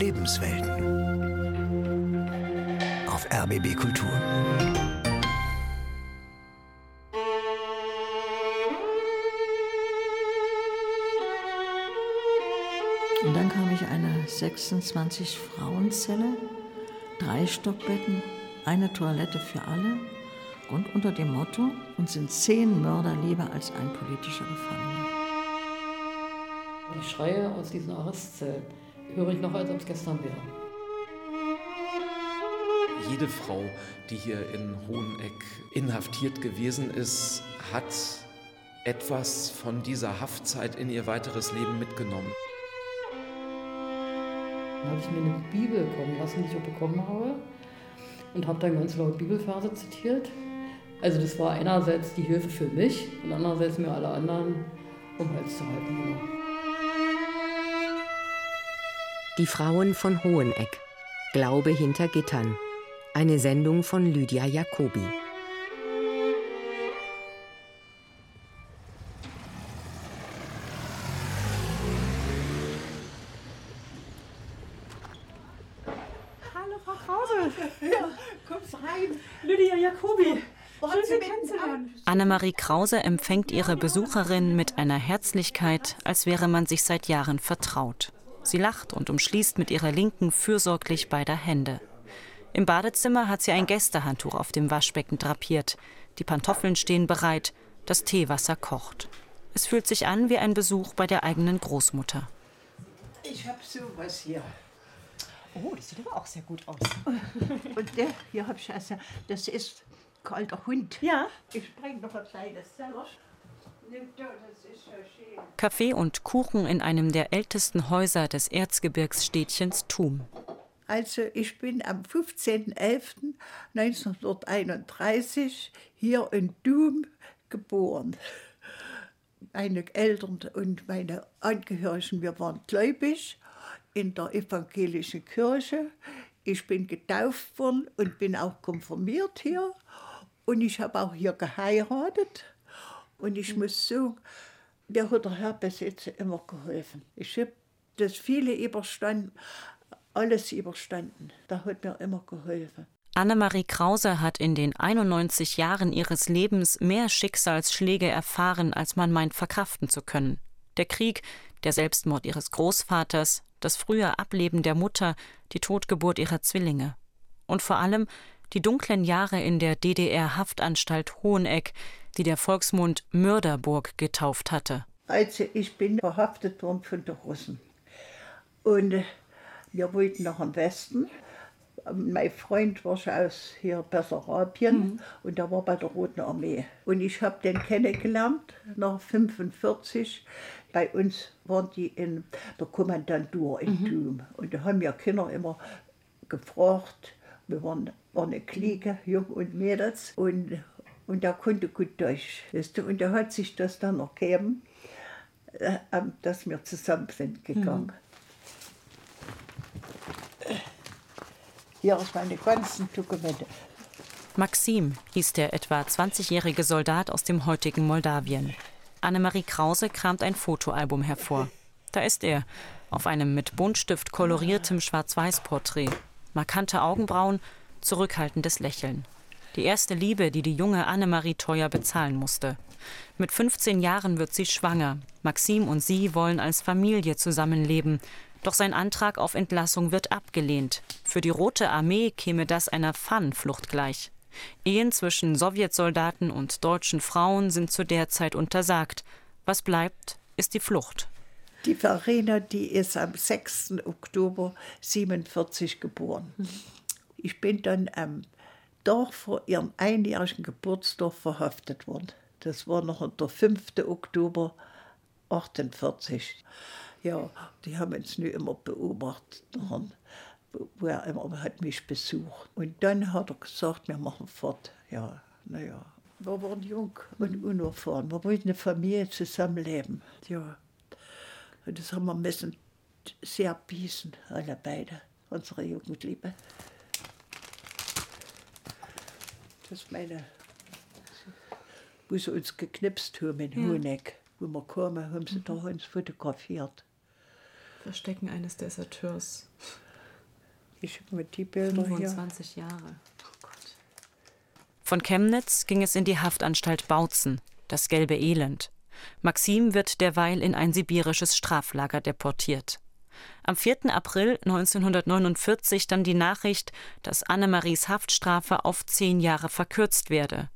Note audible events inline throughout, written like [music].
Lebenswelten. Auf RBB Kultur. Und dann kam ich eine 26 Frauenzelle, drei Stockbetten, eine Toilette für alle und unter dem Motto, uns sind zehn Mörder lieber als ein politischer Gefangener. Die Schreie aus diesen Arrestzellen höre ich noch, als ob es gestern wäre. Jede Frau, die hier in Hoheneck inhaftiert gewesen ist, hat etwas von dieser Haftzeit in ihr weiteres Leben mitgenommen. Dann habe ich mir eine Bibel kommen lassen, die ich auch bekommen habe, und habe dann ganz laut Bibelverse zitiert. Also das war einerseits die Hilfe für mich und andererseits mir alle anderen um Hals zu halten. Die Frauen von Hoheneck. Glaube hinter Gittern. Eine Sendung von Lydia Jacobi. Hallo Frau Krause. Ja, kommst rein. Lydia Jacobi. Schön, Sie kennenzulernen. Annemarie Krause empfängt ihre Besucherin mit einer Herzlichkeit, als wäre man sich seit Jahren vertraut. Sie lacht und umschließt mit ihrer Linken fürsorglich beider Hände. Im Badezimmer hat sie ein Gästehandtuch auf dem Waschbecken drapiert. Die Pantoffeln stehen bereit, das Teewasser kocht. Es fühlt sich an wie ein Besuch bei der eigenen Großmutter. Ich habe sowas hier. Oh, das sieht aber auch sehr gut aus. [laughs] Und der hier habe ich also, das ist ein alter Hund. Ja. Ich bringe noch ein kleines Teller. Kaffee und Kuchen in einem der ältesten Häuser des Erzgebirgsstädtchens Thum. Also ich bin am 15.11.1931 hier in Doom geboren. Meine Eltern und meine Angehörigen, wir waren gläubig in der evangelischen Kirche. Ich bin getauft worden und bin auch konfirmiert hier. Und ich habe auch hier geheiratet. Und ich muss sagen, mir hat der Herr bis jetzt immer geholfen. Ich habe das viele überstanden, alles überstanden. Da hat mir immer geholfen. Annemarie Krause hat in den 91 Jahren ihres Lebens mehr Schicksalsschläge erfahren, als man meint verkraften zu können. Der Krieg, der Selbstmord ihres Großvaters, das frühe Ableben der Mutter, die Totgeburt ihrer Zwillinge. Und vor allem die dunklen Jahre in der DDR-Haftanstalt Hoheneck, die der Volksmund Mörderburg getauft hatte. Also ich bin verhaftet worden von den Russen. Und äh, wir wollten nach dem Westen. Mein Freund war schon aus hier Bessarabien mhm. und der war bei der Roten Armee. Und ich habe den kennengelernt nach 45. Bei uns waren die in der Kommandantur in mhm. Thum. Und da haben wir Kinder immer gefragt. Wir waren, waren eine Clique, Jung und Mädels. Und, und der konnte gut Deutsch. Weißt du? Und da hat sich das dann noch gegeben, äh, dass wir zusammen sind gegangen. Mhm. Hier ist meine ganzen Dokumente. Maxim hieß der etwa 20-jährige Soldat aus dem heutigen Moldawien. Annemarie Krause kramt ein Fotoalbum hervor. Da ist er, auf einem mit Buntstift koloriertem Schwarz-Weiß-Porträt. Markante Augenbrauen, zurückhaltendes Lächeln. Die erste Liebe, die die junge Annemarie teuer bezahlen musste. Mit 15 Jahren wird sie schwanger. Maxim und sie wollen als Familie zusammenleben. Doch sein Antrag auf Entlassung wird abgelehnt. Für die Rote Armee käme das einer Pfannenflucht gleich. Ehen zwischen Sowjetsoldaten und deutschen Frauen sind zu der Zeit untersagt. Was bleibt, ist die Flucht. Die Verena, die ist am 6. Oktober 47 geboren. Ich bin dann am Tag vor ihrem einjährigen Geburtstag verhaftet worden. Das war noch der 5. Oktober 48. Ja, die haben uns nur immer beobachtet. Wo er immer hat mich besucht. Und dann hat er gesagt, wir machen fort. Ja, naja. Wir waren jung und unerfahren. Wir wollten eine Familie zusammenleben. Ja. Und das haben wir müssen sehr biesen, alle beide, unsere Jugendliebe. Das ist meine, wo sie uns geknipst haben in ja. Hoheneck. Wo wir kamen, haben sie mhm. da uns fotografiert. Verstecken eines Deserteurs. Ich habe mir die Bilder 25 hier. Jahre. Oh Von Chemnitz ging es in die Haftanstalt Bautzen, das gelbe Elend. Maxim wird derweil in ein sibirisches Straflager deportiert. Am 4. April 1949 dann die Nachricht, dass Annemaries Haftstrafe auf zehn Jahre verkürzt werde.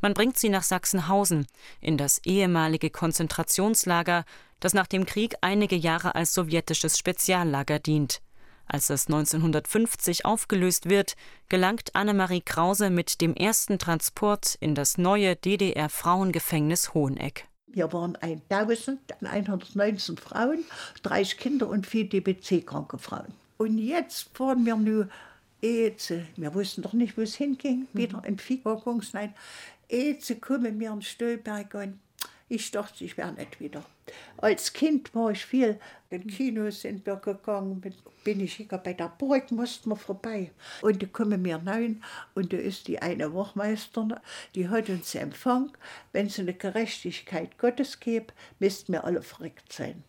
Man bringt sie nach Sachsenhausen, in das ehemalige Konzentrationslager, das nach dem Krieg einige Jahre als sowjetisches Speziallager dient. Als es 1950 aufgelöst wird, gelangt Annemarie Krause mit dem ersten Transport in das neue DDR-Frauengefängnis Hoheneck. Wir waren 1119 Frauen, 30 Kinder und vier DBC-kranke Frauen. Und jetzt fahren wir nur jetzt, wir wussten doch nicht, wo es hinging, wieder mhm. in Viehwirkungsnein. Jetzt kommen wir in Stolberg und ich dachte, ich wäre nicht wieder. Als Kind war ich viel in Kinos sind wir gegangen, bin ich hier bei der Burg, mussten wir vorbei. Und da kommen wir rein und da ist die eine Wachmeisterin, die hat uns empfangen. Wenn es eine Gerechtigkeit Gottes gibt, müssten wir alle verrückt sein.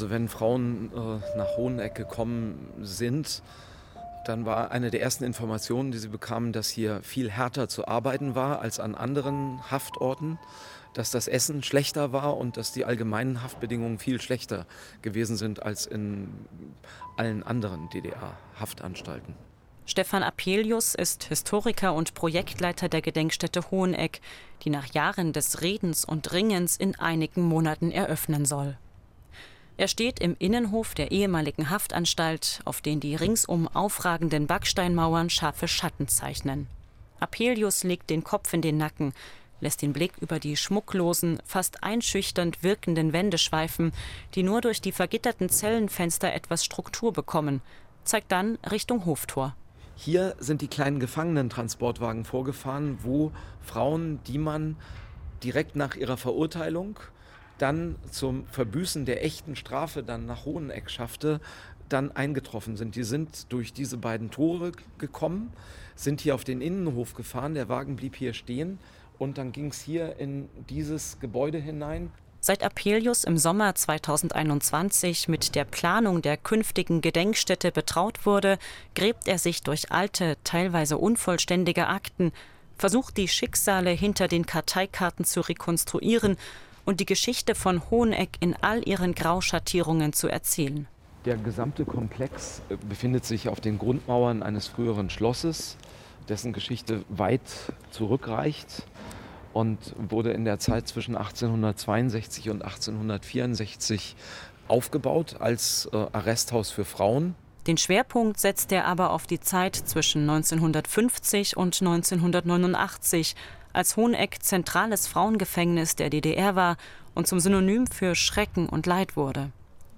Also wenn Frauen äh, nach Hoheneck gekommen sind, dann war eine der ersten Informationen, die sie bekamen, dass hier viel härter zu arbeiten war als an anderen Haftorten, dass das Essen schlechter war und dass die allgemeinen Haftbedingungen viel schlechter gewesen sind als in allen anderen DDR-Haftanstalten. Stefan Apelius ist Historiker und Projektleiter der Gedenkstätte Hoheneck, die nach Jahren des Redens und Ringens in einigen Monaten eröffnen soll. Er steht im Innenhof der ehemaligen Haftanstalt, auf den die ringsum aufragenden Backsteinmauern scharfe Schatten zeichnen. Apelius legt den Kopf in den Nacken, lässt den Blick über die schmucklosen, fast einschüchternd wirkenden Wände schweifen, die nur durch die vergitterten Zellenfenster etwas Struktur bekommen, zeigt dann Richtung Hoftor. Hier sind die kleinen Gefangenentransportwagen vorgefahren, wo Frauen, die man direkt nach ihrer Verurteilung dann zum Verbüßen der echten Strafe dann nach Hoheneck schaffte, dann eingetroffen sind. Die sind durch diese beiden Tore gekommen, sind hier auf den Innenhof gefahren, der Wagen blieb hier stehen und dann ging es hier in dieses Gebäude hinein. Seit Apelius im Sommer 2021 mit der Planung der künftigen Gedenkstätte betraut wurde, gräbt er sich durch alte, teilweise unvollständige Akten, versucht die Schicksale hinter den Karteikarten zu rekonstruieren und die Geschichte von Hoheneck in all ihren Grauschattierungen zu erzählen. Der gesamte Komplex äh, befindet sich auf den Grundmauern eines früheren Schlosses, dessen Geschichte weit zurückreicht und wurde in der Zeit zwischen 1862 und 1864 aufgebaut als äh, Arresthaus für Frauen. Den Schwerpunkt setzt er aber auf die Zeit zwischen 1950 und 1989, als Hoheneck zentrales Frauengefängnis der DDR war und zum Synonym für Schrecken und Leid wurde.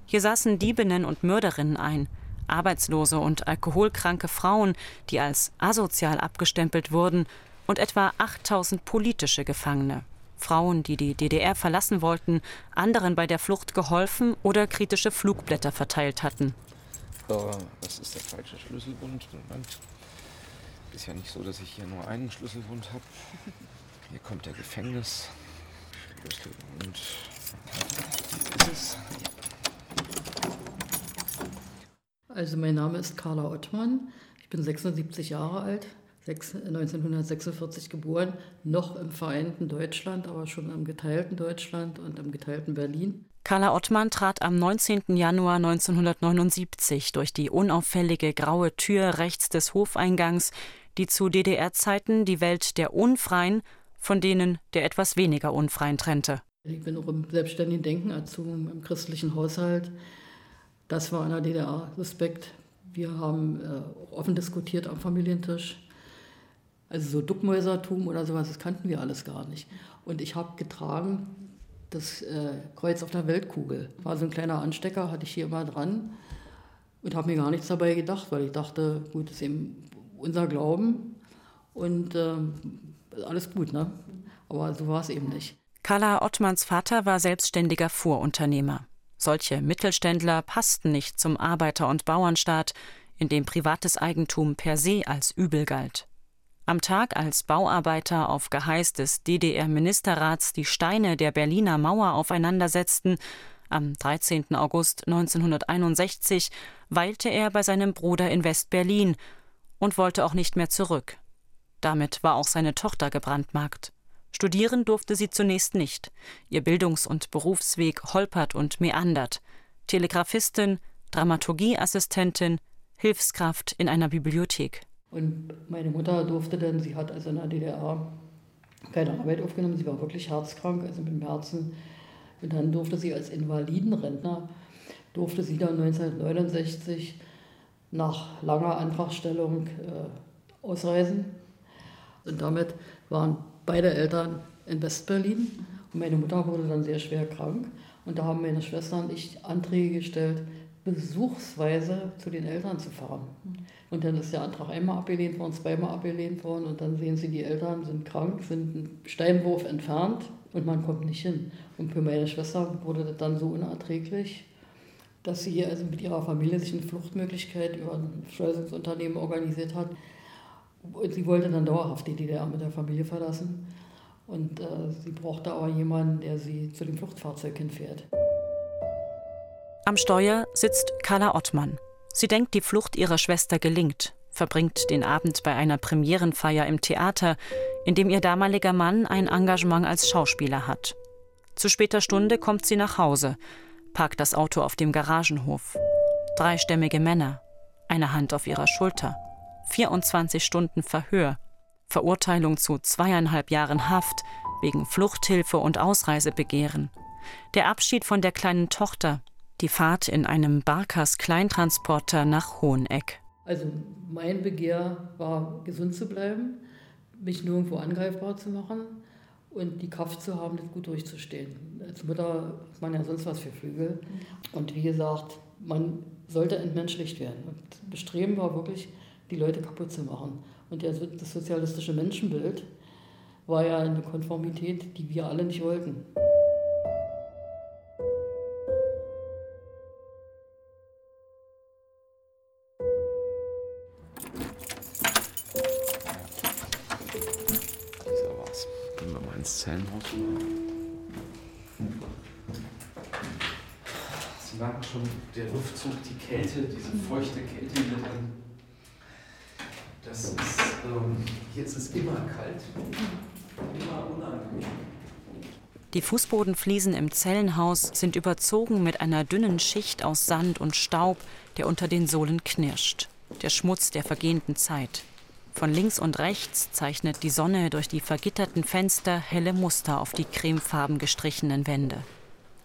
Hier saßen Diebinnen und Mörderinnen ein, arbeitslose und alkoholkranke Frauen, die als asozial abgestempelt wurden, und etwa 8000 politische Gefangene. Frauen, die die DDR verlassen wollten, anderen bei der Flucht geholfen oder kritische Flugblätter verteilt hatten. Oh, das ist der falsche Schlüsselbund. Moment. Ist ja nicht so, dass ich hier nur einen Schlüsselbund habe. Hier kommt der Gefängnis. Und ist es. Also mein Name ist Carla Ottmann. Ich bin 76 Jahre alt, 1946 geboren, noch im vereinten Deutschland, aber schon im geteilten Deutschland und im geteilten Berlin. Carla Ottmann trat am 19. Januar 1979 durch die unauffällige graue Tür rechts des Hofeingangs die zu DDR-Zeiten die Welt der Unfreien von denen der etwas weniger Unfreien trennte. Ich bin auch im selbstständigen Denken erzogen, im christlichen Haushalt. Das war in der DDR Respekt. Wir haben äh, offen diskutiert am Familientisch. Also so Duckmäusertum oder sowas, das kannten wir alles gar nicht. Und ich habe getragen das äh, Kreuz auf der Weltkugel. War so ein kleiner Anstecker, hatte ich hier immer dran und habe mir gar nichts dabei gedacht, weil ich dachte, gut, das ist eben unser Glauben und äh, alles gut, ne? Aber so war es eben nicht. Carla Ottmanns Vater war selbstständiger Fuhrunternehmer. Solche Mittelständler passten nicht zum Arbeiter- und Bauernstaat. in dem privates Eigentum per se als übel galt. Am Tag, als Bauarbeiter auf Geheiß des DDR-Ministerrats die Steine der Berliner Mauer aufeinandersetzten, am 13. August 1961, weilte er bei seinem Bruder in West-Berlin und wollte auch nicht mehr zurück. Damit war auch seine Tochter gebrandmarkt. Studieren durfte sie zunächst nicht. Ihr Bildungs- und Berufsweg holpert und meandert. Telegrafistin, Dramaturgieassistentin, Hilfskraft in einer Bibliothek. Und meine Mutter durfte dann, sie hat also in der DDR keine Arbeit aufgenommen, sie war wirklich herzkrank, also mit dem Herzen. Und dann durfte sie als Invalidenrentner, durfte sie dann 1969 nach langer Antragstellung äh, ausreisen. Und damit waren beide Eltern in Westberlin und meine Mutter wurde dann sehr schwer krank. Und da haben meine Schwester und ich Anträge gestellt, besuchsweise zu den Eltern zu fahren. Und dann ist der Antrag einmal abgelehnt worden, zweimal abgelehnt worden und dann sehen Sie, die Eltern sind krank, sind einen Steinwurf entfernt und man kommt nicht hin. Und für meine Schwester wurde das dann so unerträglich, dass sie also mit ihrer Familie sich eine Fluchtmöglichkeit über ein Schleusensunternehmen organisiert hat. Und sie wollte dann dauerhaft die DDR mit der Familie verlassen. Und äh, sie brauchte aber jemanden, der sie zu dem Fluchtfahrzeug hinfährt. Am Steuer sitzt Carla Ottmann. Sie denkt, die Flucht ihrer Schwester gelingt, verbringt den Abend bei einer Premierenfeier im Theater, in dem ihr damaliger Mann ein Engagement als Schauspieler hat. Zu später Stunde kommt sie nach Hause, parkt das Auto auf dem Garagenhof. Dreistämmige Männer, eine Hand auf ihrer Schulter, 24 Stunden Verhör, Verurteilung zu zweieinhalb Jahren Haft wegen Fluchthilfe und Ausreisebegehren, der Abschied von der kleinen Tochter, die Fahrt in einem Barkers Kleintransporter nach Hoheneck. Also mein Begehr war, gesund zu bleiben, mich nirgendwo angreifbar zu machen und die Kraft zu haben, das gut durchzustehen. Als Mutter hat man ja sonst was für Flügel. Und wie gesagt, man sollte entmenschlicht werden. Und Bestreben war wirklich, die Leute kaputt zu machen. Und das sozialistische Menschenbild war ja eine Konformität, die wir alle nicht wollten. Luftzug, die Kälte, diese feuchte Kälte hier drin. Das ist, ähm, hier ist es immer kalt, immer unangenehm. Die Fußbodenfliesen im Zellenhaus sind überzogen mit einer dünnen Schicht aus Sand und Staub, der unter den Sohlen knirscht. Der Schmutz der vergehenden Zeit. Von links und rechts zeichnet die Sonne durch die vergitterten Fenster helle Muster auf die cremefarben gestrichenen Wände.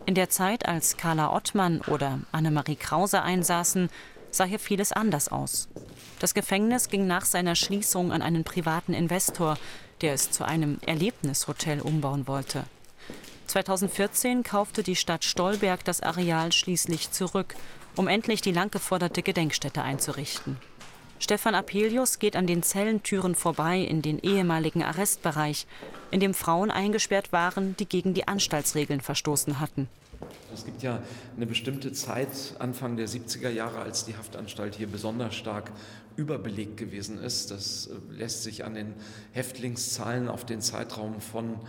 In der Zeit, als Carla Ottmann oder Annemarie Krause einsaßen, sah hier vieles anders aus. Das Gefängnis ging nach seiner Schließung an einen privaten Investor, der es zu einem Erlebnishotel umbauen wollte. 2014 kaufte die Stadt Stolberg das Areal schließlich zurück, um endlich die lang geforderte Gedenkstätte einzurichten. Stefan Apelius geht an den Zellentüren vorbei in den ehemaligen Arrestbereich, in dem Frauen eingesperrt waren, die gegen die Anstaltsregeln verstoßen hatten. Es gibt ja eine bestimmte Zeit, Anfang der 70er Jahre, als die Haftanstalt hier besonders stark überbelegt gewesen ist. Das äh, lässt sich an den Häftlingszahlen auf den Zeitraum von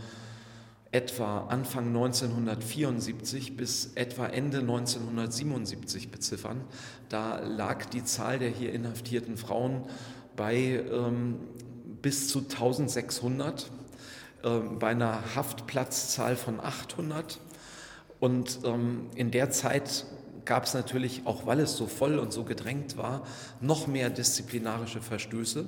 etwa Anfang 1974 bis etwa Ende 1977 beziffern. Da lag die Zahl der hier inhaftierten Frauen bei ähm, bis zu 1600, äh, bei einer Haftplatzzahl von 800. Und ähm, in der Zeit gab es natürlich, auch weil es so voll und so gedrängt war, noch mehr disziplinarische Verstöße.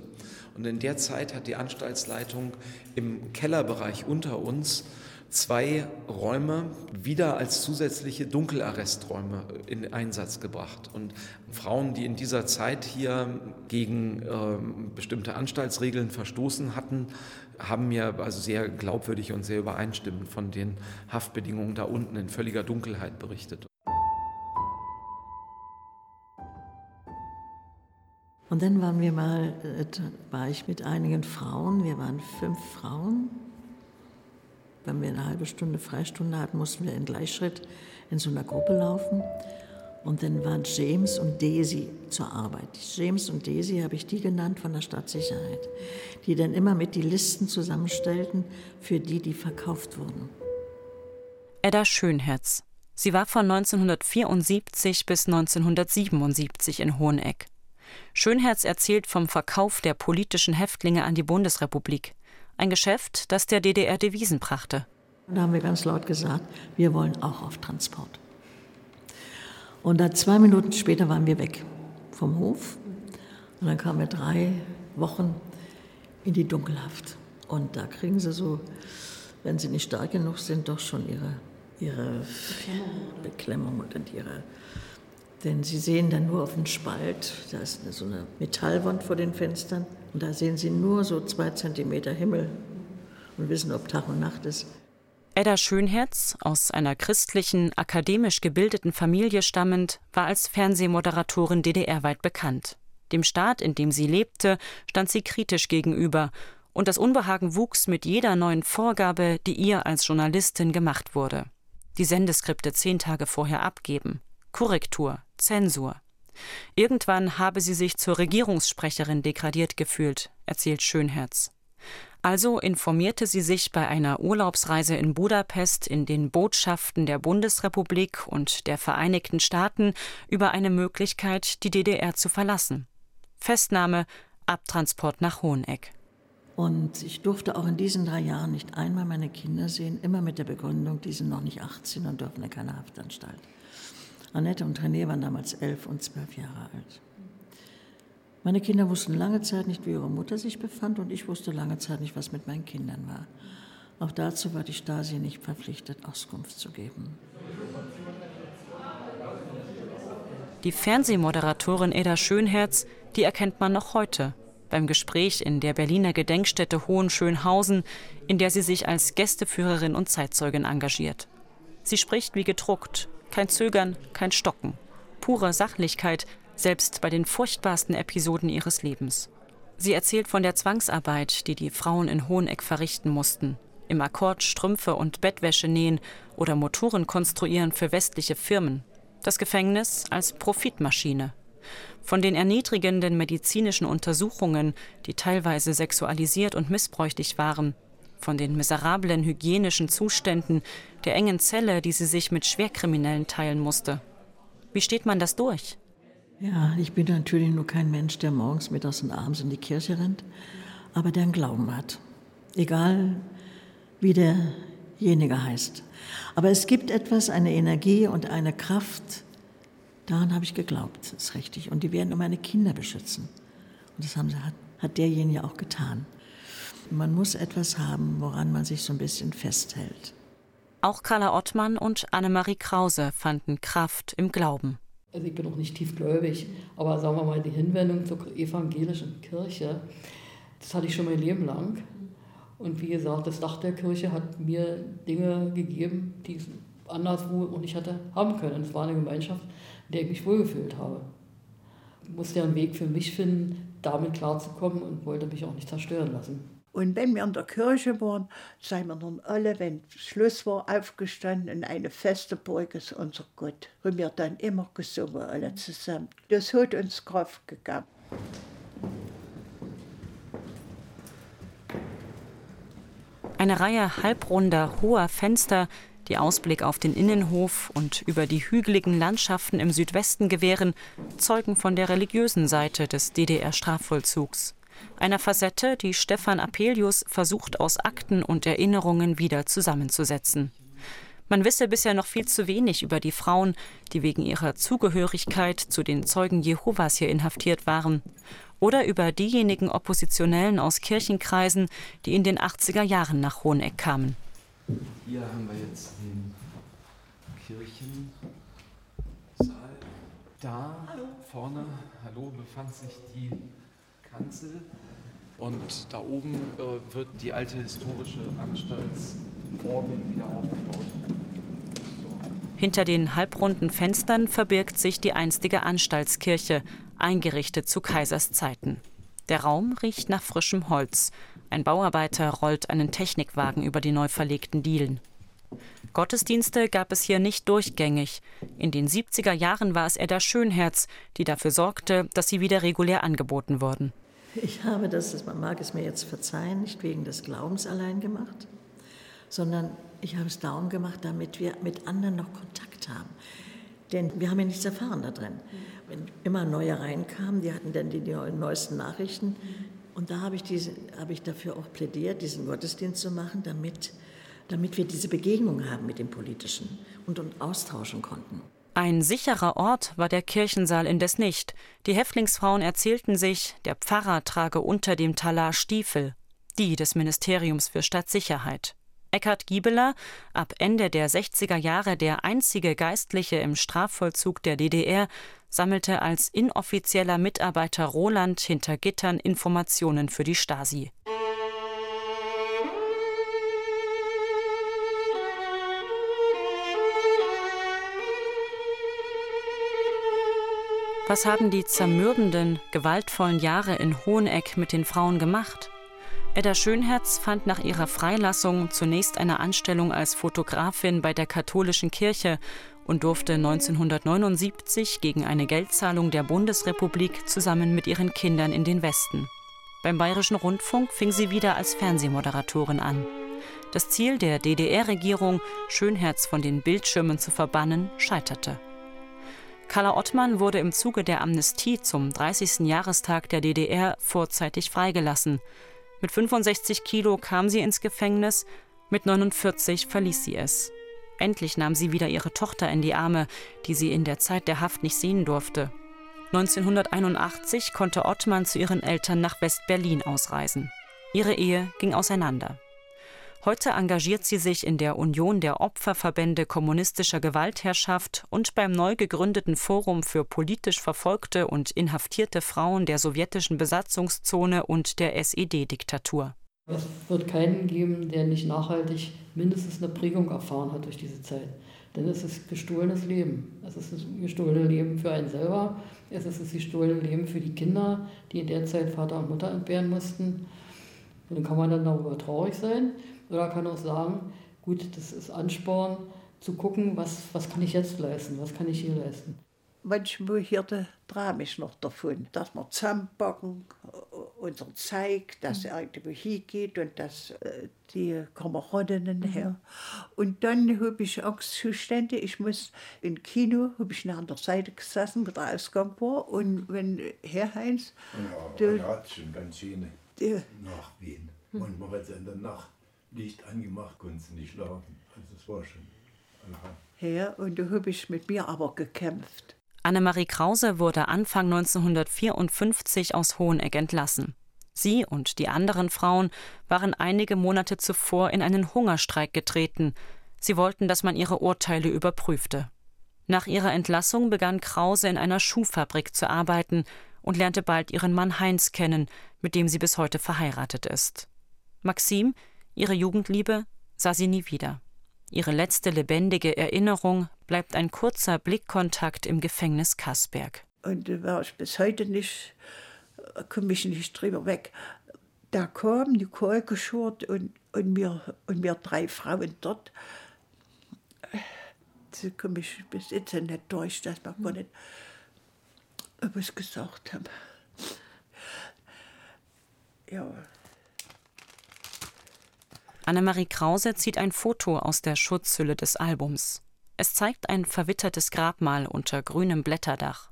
Und in der Zeit hat die Anstaltsleitung im Kellerbereich unter uns zwei Räume wieder als zusätzliche Dunkelarresträume in Einsatz gebracht. Und Frauen, die in dieser Zeit hier gegen äh, bestimmte Anstaltsregeln verstoßen hatten, haben mir also sehr glaubwürdig und sehr übereinstimmend von den Haftbedingungen da unten in völliger Dunkelheit berichtet. Und dann waren wir mal, äh, war ich mit einigen Frauen, wir waren fünf Frauen, wenn wir eine halbe Stunde Freistunde hatten, mussten wir in Gleichschritt in so einer Gruppe laufen. Und dann waren James und Daisy zur Arbeit. James und Daisy habe ich die genannt von der Stadtsicherheit, die dann immer mit die Listen zusammenstellten für die, die verkauft wurden. Edda Schönherz. Sie war von 1974 bis 1977 in Hoheneck. Schönherz erzählt vom Verkauf der politischen Häftlinge an die Bundesrepublik. Ein Geschäft, das der DDR Devisen brachte. Da haben wir ganz laut gesagt, wir wollen auch auf Transport. Und da zwei Minuten später waren wir weg vom Hof. Und dann kamen wir drei Wochen in die Dunkelhaft. Und da kriegen sie so, wenn sie nicht stark genug sind, doch schon ihre, ihre Beklemmung und ihre. Denn sie sehen dann nur auf den Spalt, da ist so eine Metallwand vor den Fenstern. Und da sehen sie nur so zwei Zentimeter Himmel und wissen, ob Tag und Nacht ist. Edda Schönherz, aus einer christlichen, akademisch gebildeten Familie stammend, war als Fernsehmoderatorin DDR-weit bekannt. Dem Staat, in dem sie lebte, stand sie kritisch gegenüber, und das Unbehagen wuchs mit jeder neuen Vorgabe, die ihr als Journalistin gemacht wurde. Die Sendeskripte zehn Tage vorher abgeben, Korrektur, Zensur. Irgendwann habe sie sich zur Regierungssprecherin degradiert gefühlt, erzählt Schönherz. Also informierte sie sich bei einer Urlaubsreise in Budapest in den Botschaften der Bundesrepublik und der Vereinigten Staaten über eine Möglichkeit, die DDR zu verlassen. Festnahme, Abtransport nach Hoheneck. Und ich durfte auch in diesen drei Jahren nicht einmal meine Kinder sehen, immer mit der Begründung, die sind noch nicht 18 und dürfen in keine Haftanstalt. Annette und René waren damals elf und zwölf Jahre alt. Meine Kinder wussten lange Zeit nicht, wie ihre Mutter sich befand und ich wusste lange Zeit nicht, was mit meinen Kindern war. Auch dazu war die Stasi nicht verpflichtet, Auskunft zu geben. Die Fernsehmoderatorin Eda Schönherz, die erkennt man noch heute beim Gespräch in der Berliner Gedenkstätte Hohenschönhausen, in der sie sich als Gästeführerin und Zeitzeugin engagiert. Sie spricht wie gedruckt, kein Zögern, kein Stocken, pure Sachlichkeit, selbst bei den furchtbarsten Episoden ihres Lebens. Sie erzählt von der Zwangsarbeit, die die Frauen in Hoheneck verrichten mussten, im Akkord Strümpfe und Bettwäsche nähen oder Motoren konstruieren für westliche Firmen, das Gefängnis als Profitmaschine. Von den erniedrigenden medizinischen Untersuchungen, die teilweise sexualisiert und missbräuchlich waren, von den miserablen hygienischen Zuständen, der engen Zelle, die sie sich mit Schwerkriminellen teilen musste. Wie steht man das durch? Ja, ich bin natürlich nur kein Mensch, der morgens, mittags und abends in die Kirche rennt, aber der einen Glauben hat. Egal, wie derjenige heißt. Aber es gibt etwas, eine Energie und eine Kraft, daran habe ich geglaubt, ist richtig. Und die werden nur meine Kinder beschützen. Und das haben sie, hat, hat derjenige auch getan. Man muss etwas haben, woran man sich so ein bisschen festhält. Auch Carla Ottmann und Annemarie Krause fanden Kraft im Glauben. Also ich bin auch nicht tiefgläubig, aber sagen wir mal, die Hinwendung zur evangelischen Kirche, das hatte ich schon mein Leben lang. Und wie gesagt, das Dach der Kirche hat mir Dinge gegeben, die ich anderswo auch nicht hätte haben können. Es war eine Gemeinschaft, in der ich mich wohlgefühlt habe. Ich musste ja einen Weg für mich finden, damit klarzukommen und wollte mich auch nicht zerstören lassen. Und wenn wir in der Kirche waren, seien wir dann alle, wenn Schluss war, aufgestanden und eine feste Burg ist unser Gott. Und wir dann immer gesungen, alle zusammen. Das hat uns Kraft gegeben. Eine Reihe halbrunder, hoher Fenster, die Ausblick auf den Innenhof und über die hügeligen Landschaften im Südwesten gewähren, zeugen von der religiösen Seite des DDR-Strafvollzugs einer Facette, die Stefan Apelius versucht aus Akten und Erinnerungen wieder zusammenzusetzen. Man wisse bisher noch viel zu wenig über die Frauen, die wegen ihrer Zugehörigkeit zu den Zeugen Jehovas hier inhaftiert waren, oder über diejenigen Oppositionellen aus Kirchenkreisen, die in den 80er Jahren nach Hoheneck kamen. Hier haben wir jetzt den Kirchensaal. Da vorne, hallo, befand sich die Kanzel. Und da oben äh, wird die alte historische Anstaltsorgel wieder aufgebaut. Hinter den halbrunden Fenstern verbirgt sich die einstige Anstaltskirche, eingerichtet zu Kaisers Zeiten. Der Raum riecht nach frischem Holz. Ein Bauarbeiter rollt einen Technikwagen über die neu verlegten Dielen. Gottesdienste gab es hier nicht durchgängig. In den 70er Jahren war es Edda Schönherz, die dafür sorgte, dass sie wieder regulär angeboten wurden. Ich habe das, man mag es mir jetzt verzeihen, nicht wegen des Glaubens allein gemacht, sondern ich habe es darum gemacht, damit wir mit anderen noch Kontakt haben. Denn wir haben ja nichts erfahren da drin. Wenn immer neue reinkamen, die hatten dann die neuesten Nachrichten. Und da habe ich, diese, habe ich dafür auch plädiert, diesen Gottesdienst zu machen, damit, damit wir diese Begegnung haben mit dem Politischen und, und austauschen konnten. Ein sicherer Ort war der Kirchensaal indes nicht. Die Häftlingsfrauen erzählten sich, der Pfarrer trage unter dem Talar Stiefel, die des Ministeriums für Stadtsicherheit. Eckhard Giebeler, ab Ende der 60er Jahre der einzige Geistliche im Strafvollzug der DDR, sammelte als inoffizieller Mitarbeiter Roland hinter Gittern Informationen für die Stasi. Was haben die zermürbenden, gewaltvollen Jahre in Hoheneck mit den Frauen gemacht? Edda Schönherz fand nach ihrer Freilassung zunächst eine Anstellung als Fotografin bei der katholischen Kirche und durfte 1979 gegen eine Geldzahlung der Bundesrepublik zusammen mit ihren Kindern in den Westen. Beim Bayerischen Rundfunk fing sie wieder als Fernsehmoderatorin an. Das Ziel der DDR-Regierung, Schönherz von den Bildschirmen zu verbannen, scheiterte. Carla Ottmann wurde im Zuge der Amnestie zum 30. Jahrestag der DDR vorzeitig freigelassen. Mit 65 Kilo kam sie ins Gefängnis, mit 49 verließ sie es. Endlich nahm sie wieder ihre Tochter in die Arme, die sie in der Zeit der Haft nicht sehen durfte. 1981 konnte Ottmann zu ihren Eltern nach West-Berlin ausreisen. Ihre Ehe ging auseinander. Heute engagiert sie sich in der Union der Opferverbände kommunistischer Gewaltherrschaft und beim neu gegründeten Forum für politisch verfolgte und inhaftierte Frauen der sowjetischen Besatzungszone und der SED-Diktatur. Es wird keinen geben, der nicht nachhaltig mindestens eine Prägung erfahren hat durch diese Zeit. Denn es ist gestohlenes Leben. Es ist das gestohlene Leben für einen selber. Es ist das gestohlene Leben für die Kinder, die in der Zeit Vater und Mutter entbehren mussten. Und dann kann man dann darüber traurig sein. Oder kann auch sagen, gut, das ist Ansporn zu gucken, was, was kann ich jetzt leisten, was kann ich hier leisten. Manchmal hörte träume ich noch davon, dass wir zusammenpacken, unser Zeig, dass er irgendwo hingeht und dass äh, die Kameradinnen her. Und dann habe ich Angstzustände. Ich muss im Kino, habe ich an der Seite gesessen, wo der Ausgang war. Und wenn Herr Heinz. Ja, der hat schon ganz schöne Nachwehen. Manchmal hat es in der Nacht Licht angemacht, konnte sie nicht schlafen. Also es war schon. Ja, und da habe ich mit mir aber gekämpft. Annemarie Krause wurde Anfang 1954 aus Hoheneck entlassen. Sie und die anderen Frauen waren einige Monate zuvor in einen Hungerstreik getreten. Sie wollten, dass man ihre Urteile überprüfte. Nach ihrer Entlassung begann Krause in einer Schuhfabrik zu arbeiten und lernte bald ihren Mann Heinz kennen, mit dem sie bis heute verheiratet ist. Maxim, ihre Jugendliebe, sah sie nie wieder. Ihre letzte lebendige Erinnerung bleibt ein kurzer Blickkontakt im Gefängnis Kassberg. Und da war ich bis heute nicht, komme ich nicht drüber weg. Da kam Nicole geschurt und, und, mir, und mir drei Frauen dort. Sie komme ich bis jetzt nicht durch, dass man gar nicht etwas gesagt haben. Ja. Annemarie Krause zieht ein Foto aus der Schutzhülle des Albums. Es zeigt ein verwittertes Grabmal unter grünem Blätterdach.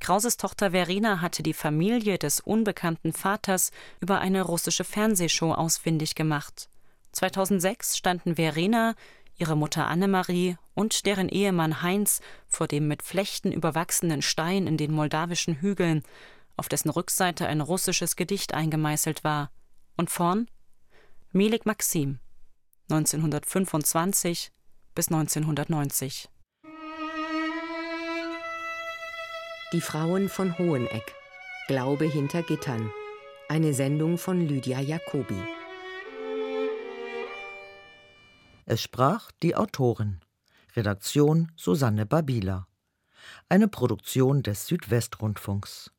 Krauses Tochter Verena hatte die Familie des unbekannten Vaters über eine russische Fernsehshow ausfindig gemacht. 2006 standen Verena, ihre Mutter Annemarie und deren Ehemann Heinz vor dem mit Flechten überwachsenen Stein in den moldawischen Hügeln, auf dessen Rückseite ein russisches Gedicht eingemeißelt war. Und vorn Melik Maxim 1925 bis 1990. Die Frauen von Hoheneck. Glaube hinter Gittern. Eine Sendung von Lydia Jacobi. Es sprach die Autorin. Redaktion Susanne Babila. Eine Produktion des Südwestrundfunks.